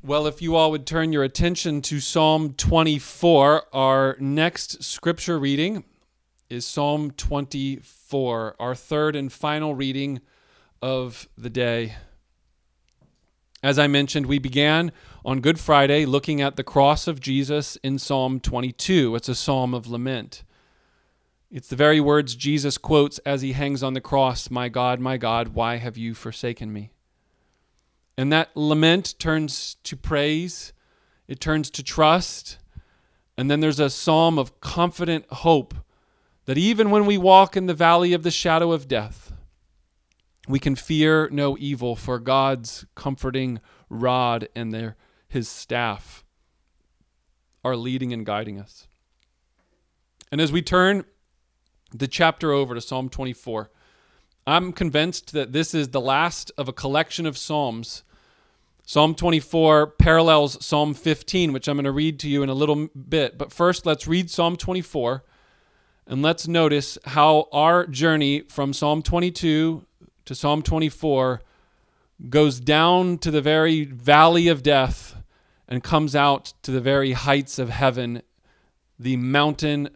Well, if you all would turn your attention to Psalm 24, our next scripture reading is Psalm 24, our third and final reading of the day. As I mentioned, we began on Good Friday looking at the cross of Jesus in Psalm 22. It's a psalm of lament. It's the very words Jesus quotes as he hangs on the cross My God, my God, why have you forsaken me? And that lament turns to praise, it turns to trust. And then there's a psalm of confident hope that even when we walk in the valley of the shadow of death, we can fear no evil, for God's comforting rod and their, his staff are leading and guiding us. And as we turn the chapter over to Psalm 24, I'm convinced that this is the last of a collection of Psalms Psalm 24 parallels Psalm 15, which I'm going to read to you in a little bit. But first, let's read Psalm 24 and let's notice how our journey from Psalm 22 to Psalm 24 goes down to the very valley of death and comes out to the very heights of heaven, the mountain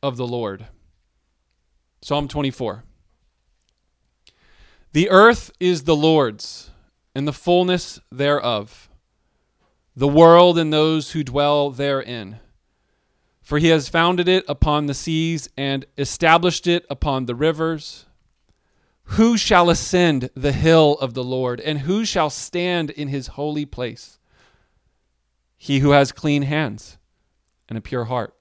of the Lord. Psalm 24. The earth is the Lord's and the fullness thereof, the world and those who dwell therein. For he has founded it upon the seas and established it upon the rivers. Who shall ascend the hill of the Lord, and who shall stand in his holy place? He who has clean hands and a pure heart,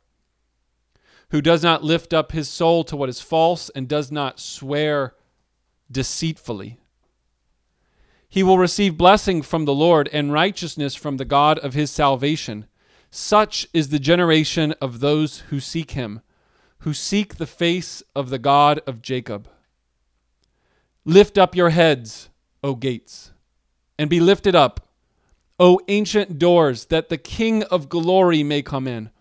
who does not lift up his soul to what is false and does not swear deceitfully. He will receive blessing from the Lord and righteousness from the God of his salvation. Such is the generation of those who seek him, who seek the face of the God of Jacob. Lift up your heads, O gates, and be lifted up, O ancient doors, that the King of glory may come in.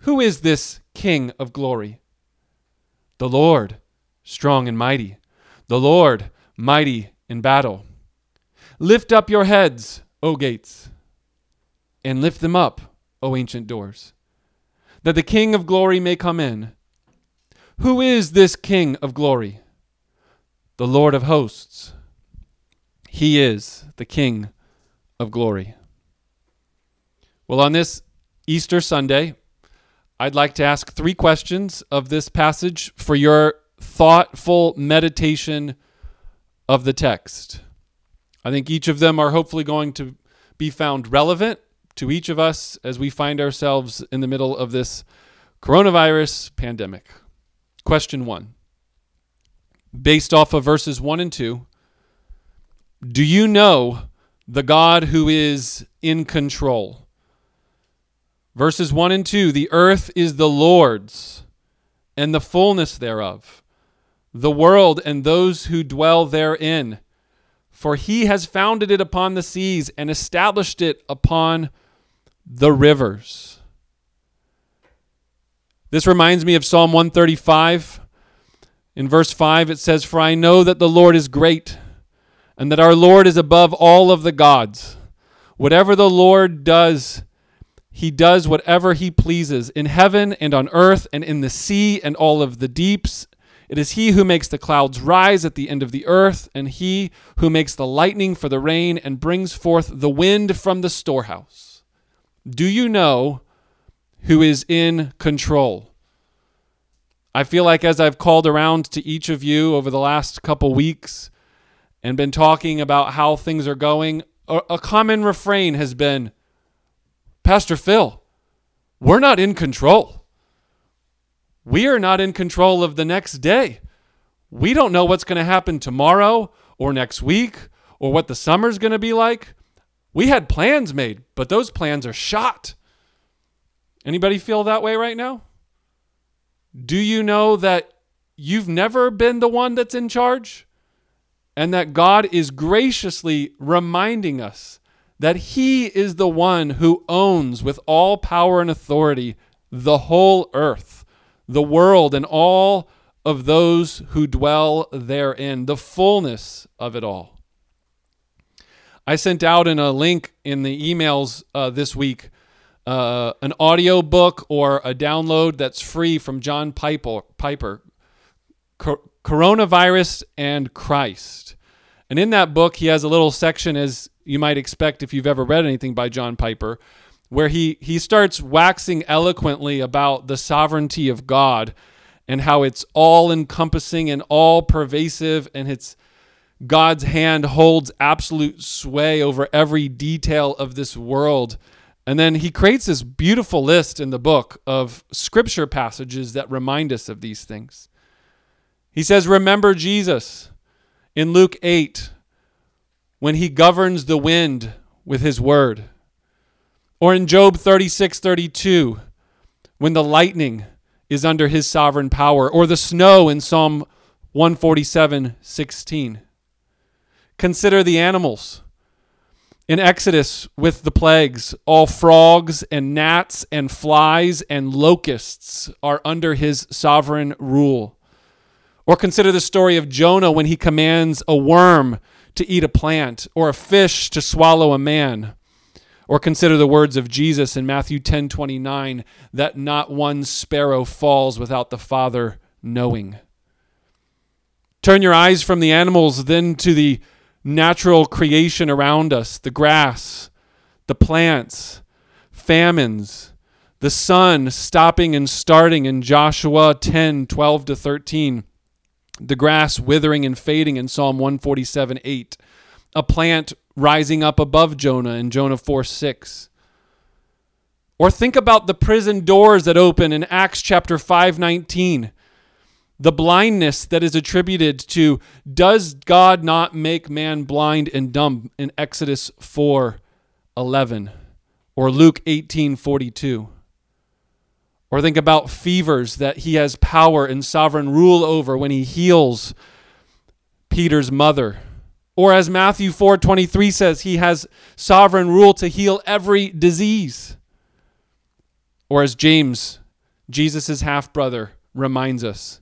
Who is this King of glory? The Lord, strong and mighty, the Lord, mighty in battle. Lift up your heads, O gates, and lift them up, O ancient doors, that the King of glory may come in. Who is this King of glory? The Lord of hosts. He is the King of glory. Well, on this Easter Sunday, I'd like to ask three questions of this passage for your thoughtful meditation of the text. I think each of them are hopefully going to be found relevant to each of us as we find ourselves in the middle of this coronavirus pandemic. Question one Based off of verses one and two, do you know the God who is in control? Verses 1 and 2 The earth is the Lord's, and the fullness thereof, the world and those who dwell therein. For he has founded it upon the seas and established it upon the rivers. This reminds me of Psalm 135. In verse 5, it says, For I know that the Lord is great, and that our Lord is above all of the gods. Whatever the Lord does, he does whatever he pleases in heaven and on earth and in the sea and all of the deeps it is he who makes the clouds rise at the end of the earth, and he who makes the lightning for the rain and brings forth the wind from the storehouse. Do you know who is in control? I feel like as I've called around to each of you over the last couple weeks and been talking about how things are going, a, common refrain has been Pastor Phill, we're not in control. We are not in control of the next day. We don't know what's going to happen tomorrow or next week or what the summer's going to be like. We had plans made, but those plans are shot. Anybody feel that way right now? Do you know that you've never been the one that's in charge? And that God is graciously reminding us that He is the one who owns with all power and authority the whole earth the world and all of those who dwell therein, the fullness of it all. I sent out in a link in the emails uh, this week uh, an audio book or a download that's free from John Piper, Piper Coronavirus and Christ. And in that book, he has a little section, as you might expect if you've ever read anything by John Piper, where he, he starts waxing eloquently about the sovereignty of God and how it's all encompassing and all pervasive and it's God's hand holds absolute sway over every detail of this world. And then he creates this beautiful list in the book of scripture passages that remind us of these things. He says, Remember Jesus in Luke 8 when he governs the wind with his word. Or in Job 36 32 when the lightning is under his sovereign power. Or the snow in Psalm 147 16. Consider the animals. In Exodus, with the plagues, all frogs and gnats and flies and locusts are under his sovereign rule. Or consider the story of Jonah when he commands a worm to eat a plant, or a fish to swallow a man. Or consider the words of Jesus in Matthew 10 29 that not one sparrow falls without the Father knowing. Turn your eyes from the animals then to the natural creation around us the grass, the plants, famines, the sun stopping and starting in Joshua 10 12 to 13, the grass withering and fading in Psalm 147 8, a plant rising up above Jonah in Jonah 4 6. Or think about the prison doors that open in Acts chapter 5 19 the blindness that is attributed to does God not make man blind and dumb in Exodus 4 11 or Luke 18 42? Or think about fevers that he has power and sovereign rule over when he heals Peter's mother. Or as Matthew 4:23 says, he has sovereign rule to heal every disease. Or as James, Jesus' half brother, reminds us,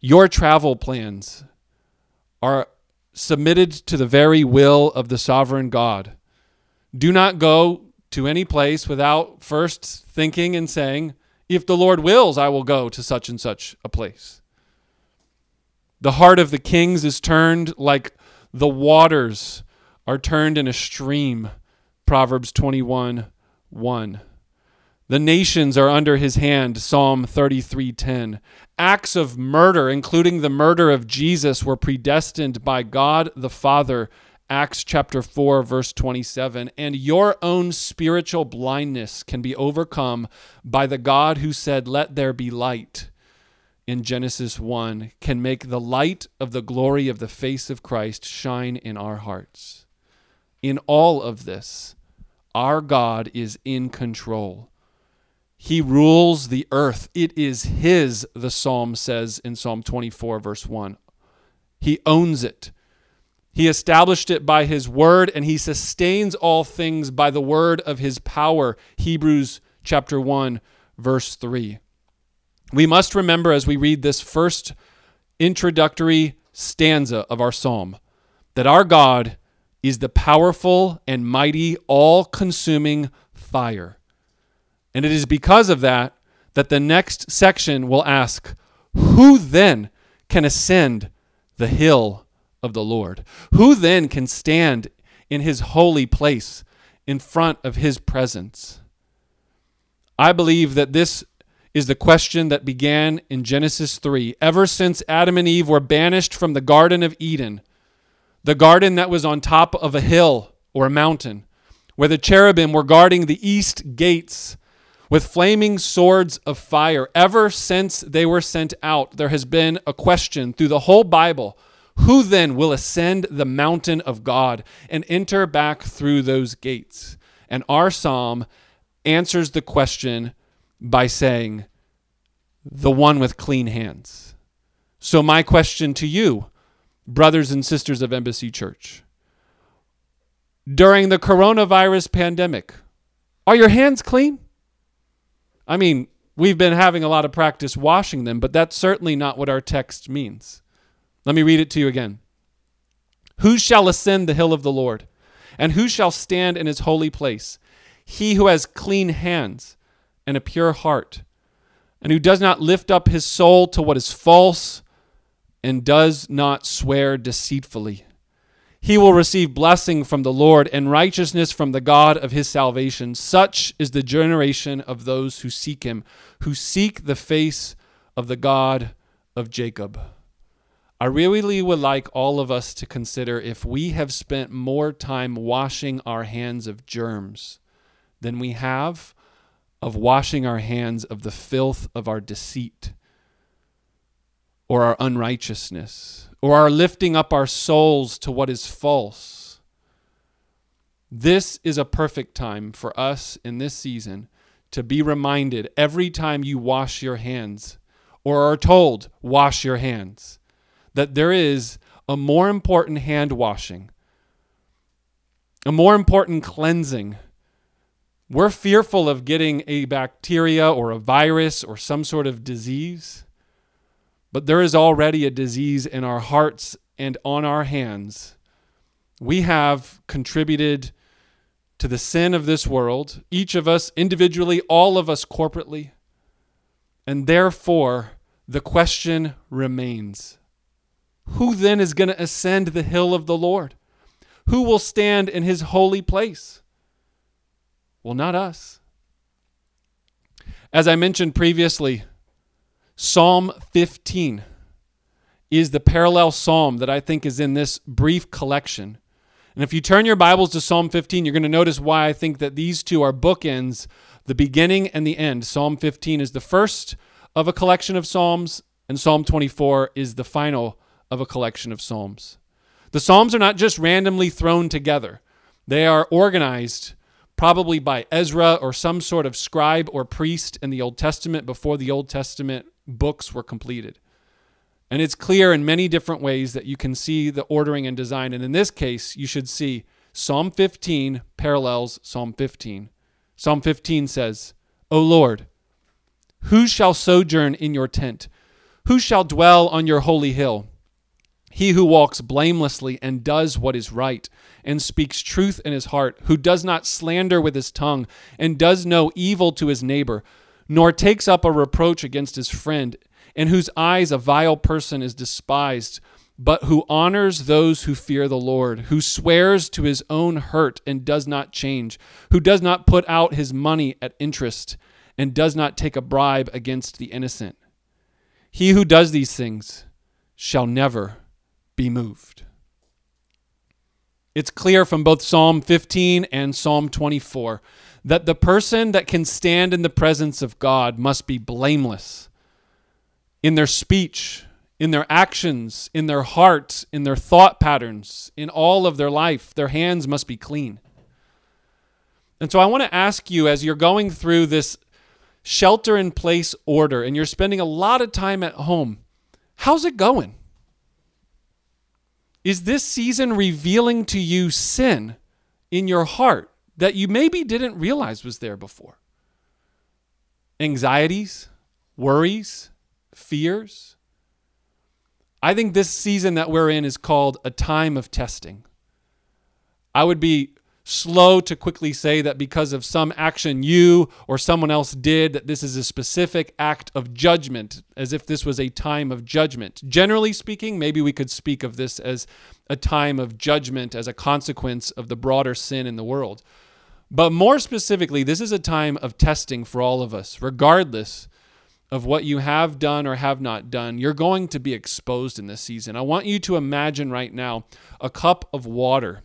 your travel plans are submitted to the very will of the sovereign God. Do not go to any place without first thinking and saying, If the Lord wills, I will go to such and such a place. The heart of the kings is turned like the waters are turned in a stream. Proverbs 21 1. The nations are under his hand, Psalm 33:10. Acts of murder, including the murder of Jesus, were predestined by God the Father, Acts chapter 4 verse 27. And your own spiritual blindness can be overcome by the God who said, "Let there be light." In Genesis 1 can make the light of the glory of the face of Christ shine in our hearts. In all of this, our God is in control. He rules the earth. It is His, the psalm says in Psalm 24, verse 1. He owns it. He established it by His word, and He sustains all things by the word of His power. Hebrews chapter 1, verse 3. We must remember as we read this first introductory stanza of our psalm that our God is the powerful and mighty, all consuming fire. And it is because of that that the next section will ask, Who then can ascend the hill of the Lord? Who then can stand in his holy place in front of his presence? I believe that this is the question that began in Genesis 3. Ever since Adam and Eve were banished from the Garden of Eden, the garden that was on top of a hill or a mountain, where the cherubim were guarding the east gates with flaming swords of fire. Ever since they were sent out, there has been a question through the whole Bible who then will ascend the mountain of God and enter back through those gates? And our psalm answers the question by saying, the one with clean hands. So, my question to you, brothers and sisters of Embassy Church, during the coronavirus pandemic, are your hands clean? I mean, we've been having a lot of practice washing them, but that's certainly not what our text means. Let me read it to you again. Who shall ascend the hill of the Lord? And who shall stand in his holy place? He who has clean hands and a pure heart, and who does not lift up his soul to what is false and does not swear deceitfully. He will receive blessing from the Lord and righteousness from the God of his salvation. Such is the generation of those who seek him, who seek the face of the God of Jacob. I really would like all of us to consider if we have spent more time washing our hands of germs than we have of washing our hands of the filth of our deceit or our unrighteousness or our lifting up our souls to what is false. This is a perfect time for us in this season to be reminded every time you wash your hands or are told, wash your hands, that there is a more important hand washing, a more important cleansing. We're fearful of getting a bacteria or a virus or some sort of disease, but there is already a disease in our hearts and on our hands. We have contributed to the sin of this world, each of us individually, all of us corporately. And therefore, the question remains Who then is going to ascend the hill of the Lord? Who will stand in his holy place? Well, not us. As I mentioned previously, Psalm 15 is the parallel psalm that I think is in this brief collection. And if you turn your Bibles to Psalm 15, you're going to notice why I think that these two are bookends, the beginning and the end. Psalm 15 is the first of a collection of Psalms, and Psalm 24 is the final of a collection of Psalms. The Psalms are not just randomly thrown together, they are organized probably by Ezra or some sort of scribe or priest in the Old Testament before the Old Testament books were completed. And it's clear in many different ways that you can see the ordering and design. And in this case, you should see Psalm 15 parallels Psalm 15. Psalm 15 says, O Lord, who shall sojourn in your tent? Who shall dwell on your holy hill? He who walks blamelessly and does what is right, and speaks truth in his heart, who does not slander with his tongue, and does no evil to his neighbor, nor takes up a reproach against his friend, in whose eyes a vile person is despised, but who honors those who fear the Lord, who swears to his own hurt and does not change, who does not put out his money at interest and does not take a bribe against the innocent. He who does these things shall never be moved. It's clear from both Psalm 15 and Psalm 24 that the person that can stand in the presence of God must be blameless in their speech, in their actions, in their heart, in their thought patterns, in all of their life. Their hands must be clean. And so I want to ask you as you're going through this shelter in place order and you're spending a lot of time at home, how's it going? Is this season revealing to you sin in your heart that you maybe didn't realize was there before? Anxieties, worries, fears. I think this season that we're in is called a time of testing. I would be slow to quickly say that because of some action you or someone else did, that this is a specific act of judgment, as if this was a time of judgment. Generally speaking, maybe we could speak of this as a time of judgment as a consequence of the broader sin in the world. But more specifically, this is a time of testing for all of us, regardless of what you have done or have not done. You're going to be exposed in this season. I want you to imagine right now a cup of water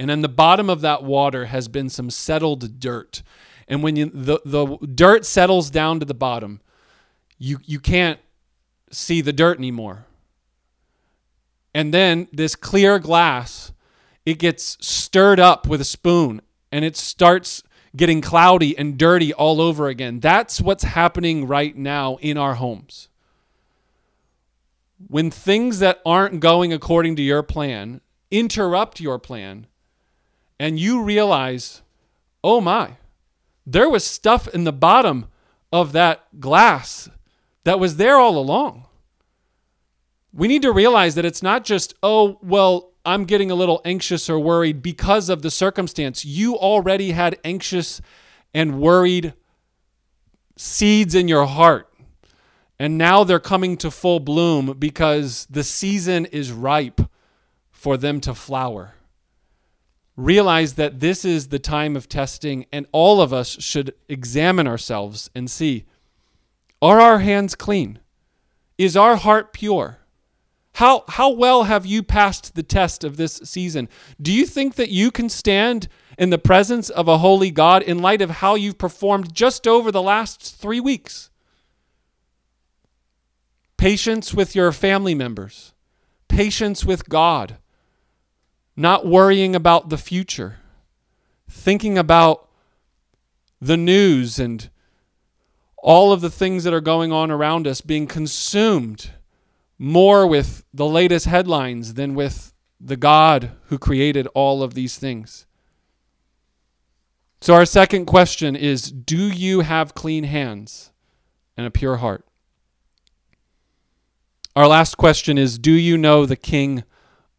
and in the bottom of that water has been some settled dirt. And when you, the, the dirt settles down to the bottom, you, you can't see the dirt anymore. And then this clear glass, it gets stirred up with a spoon and it starts getting cloudy and dirty all over again. That's what's happening right now in our homes. When things that aren't going according to your plan interrupt your plan, and you realize, oh my, there was stuff in the bottom of that glass that was there all along. we need to realize that it's not just, oh, well, I'm getting a little anxious or worried because of the circumstance. You already had anxious and worried seeds in your heart. And now they're coming to full bloom because the season is ripe for them to flower. Realize that this is the time of testing, and all of us should examine ourselves and see are our hands clean? Is our heart pure? How, how well have you passed the test of this season? Do you think that you can stand in the presence of a holy God in light of how you've performed just over the last three weeks? Patience with your family members, patience with God, not worrying about the future, thinking about the news and all of the things that are going on around us being consumed more with the latest headlines than with the God who created all of these things. So, our second question is Do you have clean hands and a pure heart? Our last question is Do you know the King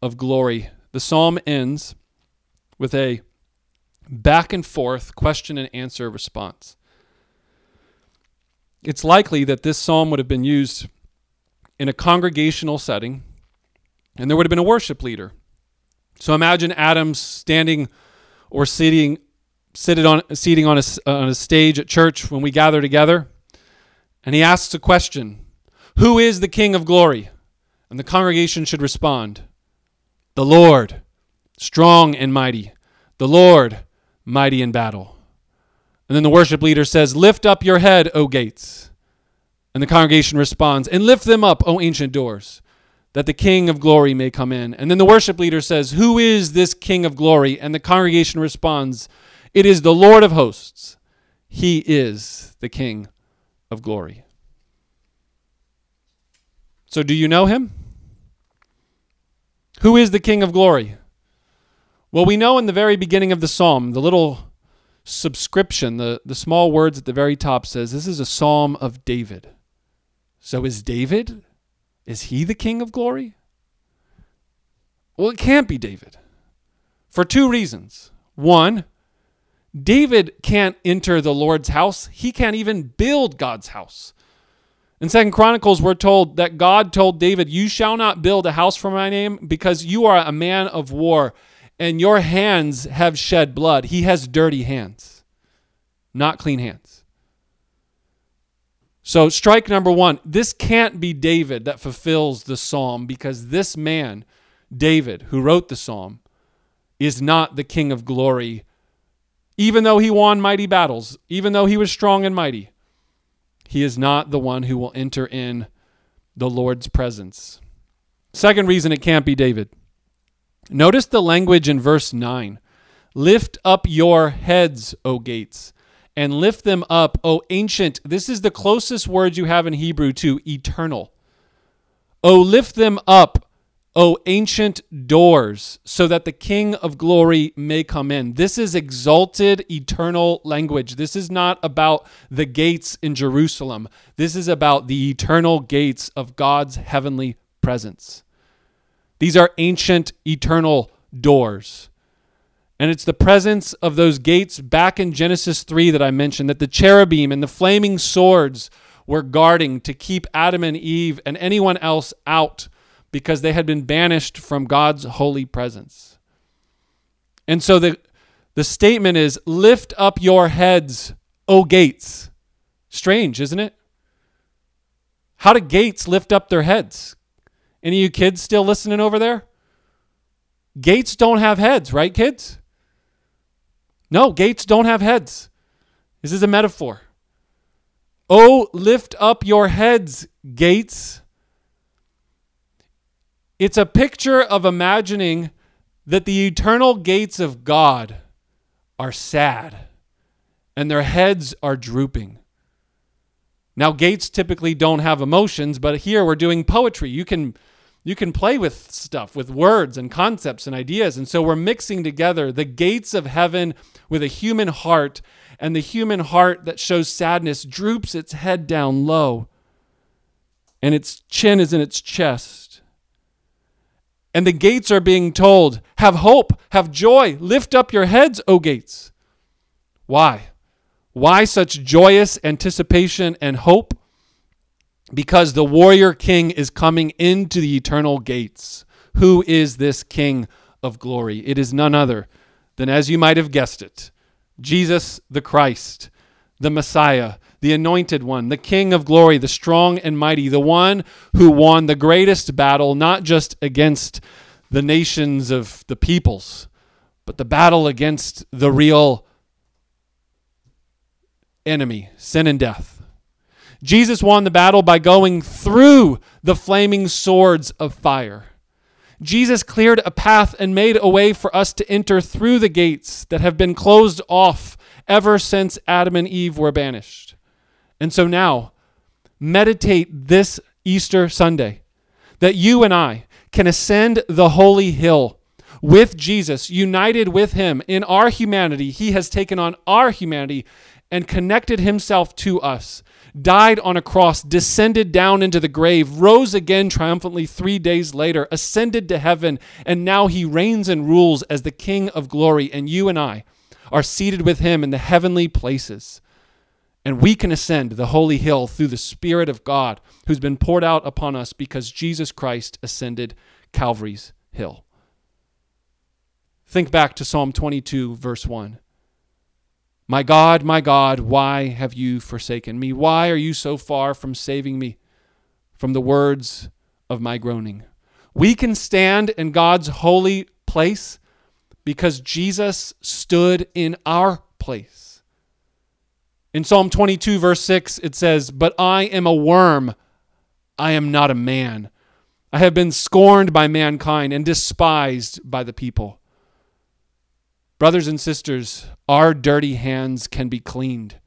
of glory? The psalm ends with a back and forth question and answer response. It's likely that this psalm would have been used in a congregational setting, and there would have been a worship leader. So imagine Adam standing or sitting, seated on, seating on a, on a stage at church when we gather together, and he asks a question Who is the King of glory? And the congregation should respond The Lord, strong and mighty, the Lord, mighty in battle. And then the worship leader says, Lift up your head, O gates. And the congregation responds, And lift them up, O ancient doors, that the King of glory may come in. And then the worship leader says, Who is this King of glory? And the congregation responds, It is the Lord of hosts. He is the King of glory. So, do you know him? Who is the King of glory? Well, we know in the very beginning of the psalm, the little subscription, the, the small words at the very top says, This is a psalm of David. So is David? Is he the king of glory? Well, it can't be David for two reasons. One, David can't enter the Lord's house. He can't even build God's house. In Second Chronicles, we're told that God told David, You shall not build a house for my name because you are a man of war and your hands have shed blood. He has dirty hands, not clean hands. So, strike number one this can't be David that fulfills the psalm because this man, David, who wrote the psalm, is not the king of glory, even though he won mighty battles, even though he was strong and mighty. He is not the one who will enter in the Lord's presence. Second reason it can't be David Notice the language in verse 9 Lift up your heads, O gates, and lift them up, O ancient. This is the closest word you have in Hebrew to eternal. O lift them up, O ancient doors, so that the King of glory may come in. This is exalted, eternal language. This is not about the gates in Jerusalem. This is about the eternal gates of God's heavenly presence. These are ancient, eternal doors. And it's the presence of those gates back in Genesis 3 that I mentioned that the cherubim and the flaming swords were guarding to keep Adam and Eve and anyone else out because they had been banished from God's holy presence. And so the, the statement is lift up your heads, O gates. Strange, isn't it? How do gates lift up their heads? Any of you kids still listening over there? Gates don't have heads, right, kids? No, gates don't have heads. This is a metaphor. Oh, lift up your heads, gates. It's a picture of imagining that the eternal gates of God are sad and their heads are drooping. Now, gates typically don't have emotions, but here we're doing poetry. You can you can play with stuff, with words and concepts and ideas. And so we're mixing together the gates of heaven with a human heart, and the human heart that shows sadness droops its head down low, and its chin is in its chest. And the gates are being told, Have hope, have joy, lift up your heads, O gates. Why? Why such joyous anticipation and hope? Because the warrior king is coming into the eternal gates. Who is this king of glory? It is none other than, as you might have guessed it, Jesus the Christ, the Messiah, the anointed one, the King of glory, the strong and mighty, the one who won the greatest battle, not just against the nations of the peoples, but the battle against the real enemy, sin and death. Jesus won the battle by going through the flaming swords of fire. Jesus cleared a path and made a way for us to enter through the gates that have been closed off ever since Adam and Eve were banished. And so now, meditate this Easter Sunday that you and I can ascend the holy hill with Jesus, united with him in our humanity. He has taken on our humanity and connected himself to us, died on a cross, descended down into the grave, rose again triumphantly three days later, ascended to heaven, and now he reigns and rules as the King of glory. And you and I are seated with him in the heavenly places. And we can ascend the holy hill through the Spirit of God who's been poured out upon us because Jesus Christ ascended Calvary's hill. Think back to Psalm 22, verse 1. My God, my God, why have you forsaken me? Why are you so far from saving me from the words of my groaning? We can stand in God's holy place because Jesus stood in our place. In Psalm 22, verse 6, it says, But I am a worm, I am not a man. I have been scorned by mankind and despised by the people. Brothers and sisters, our dirty hands can be cleaned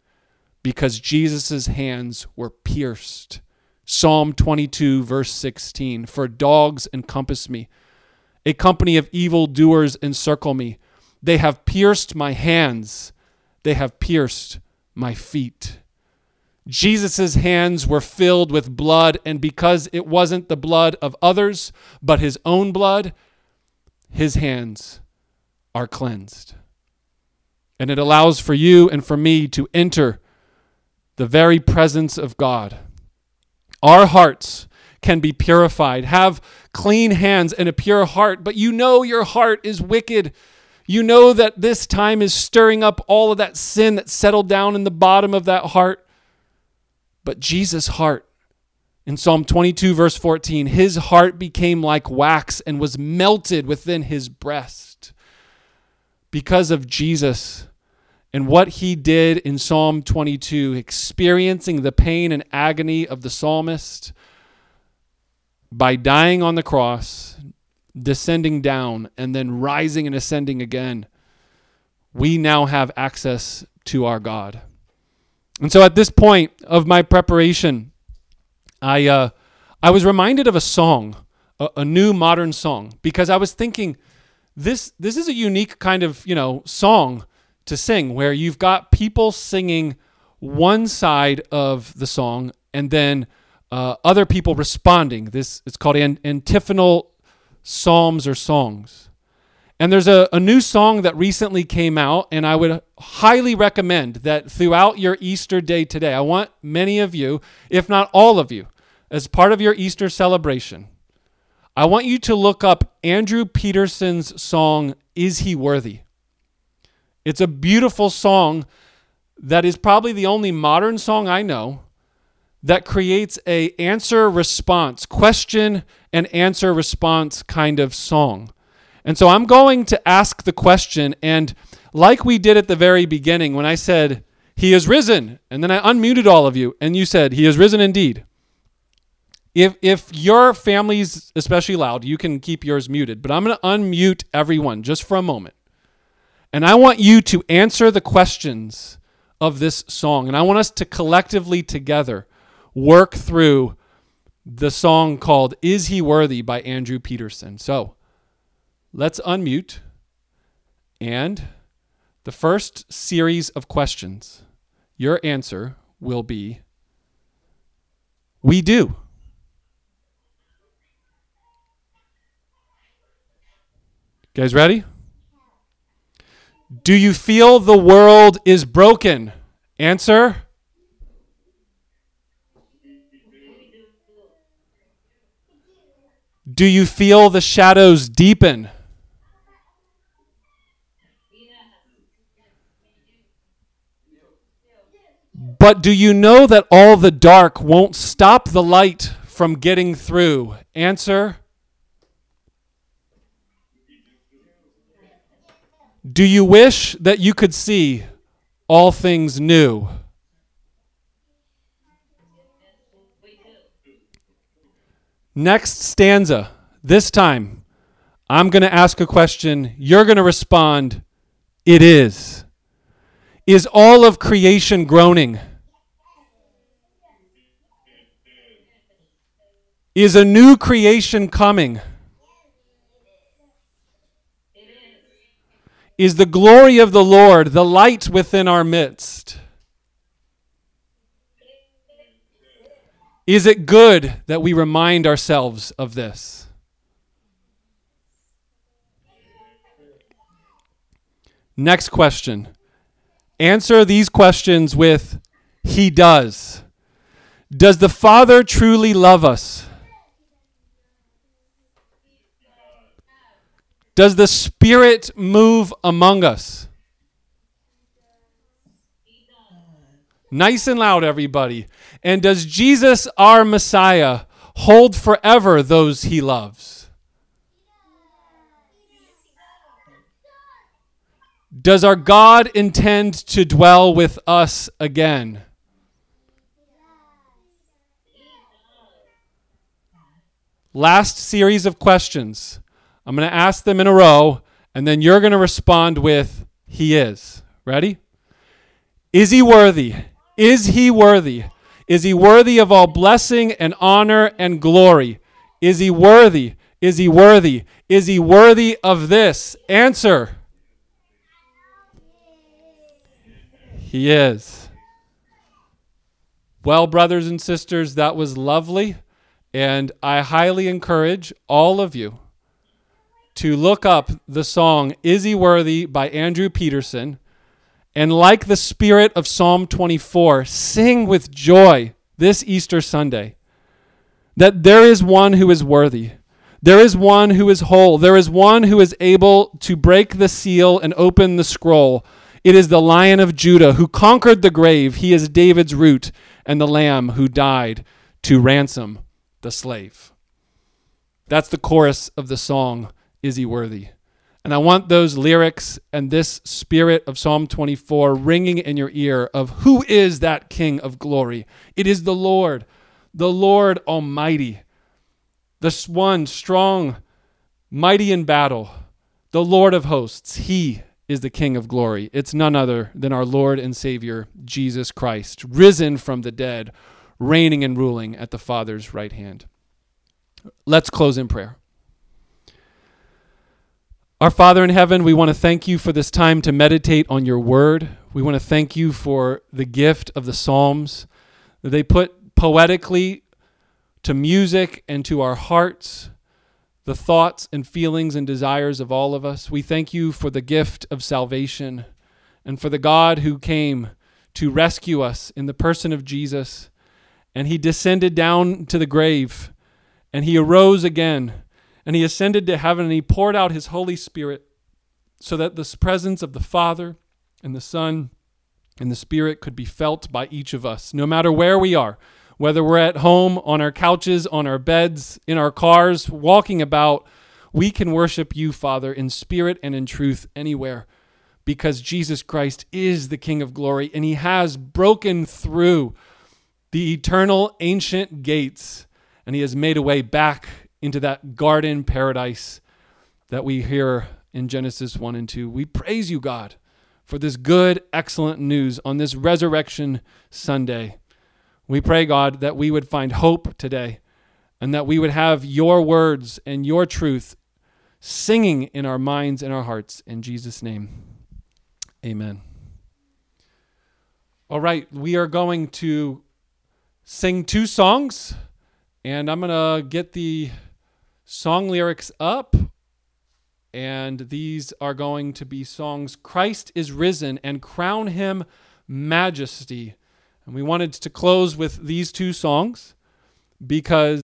because Jesus' hands were pierced. Psalm 22, verse 16 For dogs encompass me, a company of evil doers encircle me. They have pierced my hands, they have pierced my feet. Jesus' hands were filled with blood, and because it wasn't the blood of others, but his own blood, his hands are cleansed. And it allows for you and for me to enter the very presence of God. Our hearts can be purified, have clean hands and a pure heart, but you know your heart is wicked. You know that this time is stirring up all of that sin that settled down in the bottom of that heart. But Jesus' heart, in Psalm 22, verse 14, his heart became like wax and was melted within his breast because of Jesus and what he did in Psalm 22, experiencing the pain and agony of the psalmist by dying on the cross, descending down, and then rising and ascending again, we now have access to our God. And so at this point of my preparation, I, uh, I was reminded of a song, a, a new modern song, because I was thinking, this this is a unique kind of you know song to sing where you've got people singing one side of the song and then uh, other people responding. This it's called an, antiphonal psalms or songs. And there's a, a new song that recently came out, and I would highly recommend that throughout your Easter day today, I want many of you, if not all of you, as part of your Easter celebration, I want you to look up Andrew Peterson's song, Is He Worthy? It's a beautiful song that is probably the only modern song I know that creates a answer response, question and answer response kind of song. And so I'm going to ask the question and like we did at the very beginning when I said he is risen and then I unmuted all of you and you said he is risen indeed. If if your family's especially loud, you can keep yours muted, but I'm going to unmute everyone just for a moment. And I want you to answer the questions of this song. And I want us to collectively together work through the song called Is He Worthy by Andrew Peterson. So, let's unmute and the first series of questions, your answer will be We do. guys ready? Do you feel the world is broken? Answer. Do you feel the shadows deepen? But do you know that all the dark won't stop the light from getting through? Answer. Do you wish that you could see all things new? Next stanza. This time, I'm going to ask a question. You're going to respond, It is. Is all of creation groaning? Is a new creation coming? Is the glory of the Lord the light within our midst? Is it good that we remind ourselves of this? Next question. Answer these questions with He does. Does the Father truly love us? Does the Spirit move among us? Nice and loud, everybody. And does Jesus, our Messiah, hold forever those he loves? Does our God intend to dwell with us again? Last series of questions. I'm going to ask them in a row, and then you're going to respond with, He is. Ready? Is He worthy? Is He worthy? Is He worthy of all blessing and honor and glory? Is He worthy? Is He worthy? Is He worthy of this? Answer. He is. Well, brothers and sisters, that was lovely. And I highly encourage all of you to look up the song Is He Worthy by Andrew Peterson. And like the spirit of Psalm 24, sing with joy this Easter Sunday that there is one who is worthy. There is one who is whole. There is one who is able to break the seal and open the scroll. It is the Lion of Judah who conquered the grave. He is David's root and the Lamb who died to ransom the slave. That's the chorus of the song, Is He Worthy? And I want those lyrics and this spirit of Psalm 24 ringing in your ear of who is that King of glory? It is the Lord, the Lord Almighty, the one strong, mighty in battle, the Lord of hosts. He is the King of glory. It's none other than our Lord and Savior, Jesus Christ, risen from the dead, reigning and ruling at the Father's right hand. Let's close in prayer. Our Father in heaven, we want to thank you for this time to meditate on your word. We want to thank you for the gift of the Psalms. That they put poetically to music and to our hearts the thoughts and feelings and desires of all of us. We thank you for the gift of salvation and for the God who came to rescue us in the person of Jesus. And he descended down to the grave and he arose again and he ascended to heaven and he poured out his Holy Spirit so that the presence of the Father and the Son and the Spirit could be felt by each of us, no matter where we are whether we're at home, on our couches, on our beds, in our cars, walking about, we can worship you, Father, in spirit and in truth anywhere because Jesus Christ is the King of glory and he has broken through the eternal ancient gates and he has made a way back into that garden paradise that we hear in Genesis 1 and 2. We praise you, God, for this good, excellent news on this resurrection Sunday. We pray, God, that we would find hope today and that we would have your words and your truth singing in our minds and our hearts. In Jesus' name, amen. All right, we are going to sing two songs, and I'm going to get the song lyrics up. and these are going to be songs Christ is risen and crown him majesty. And we wanted to close with these two songs because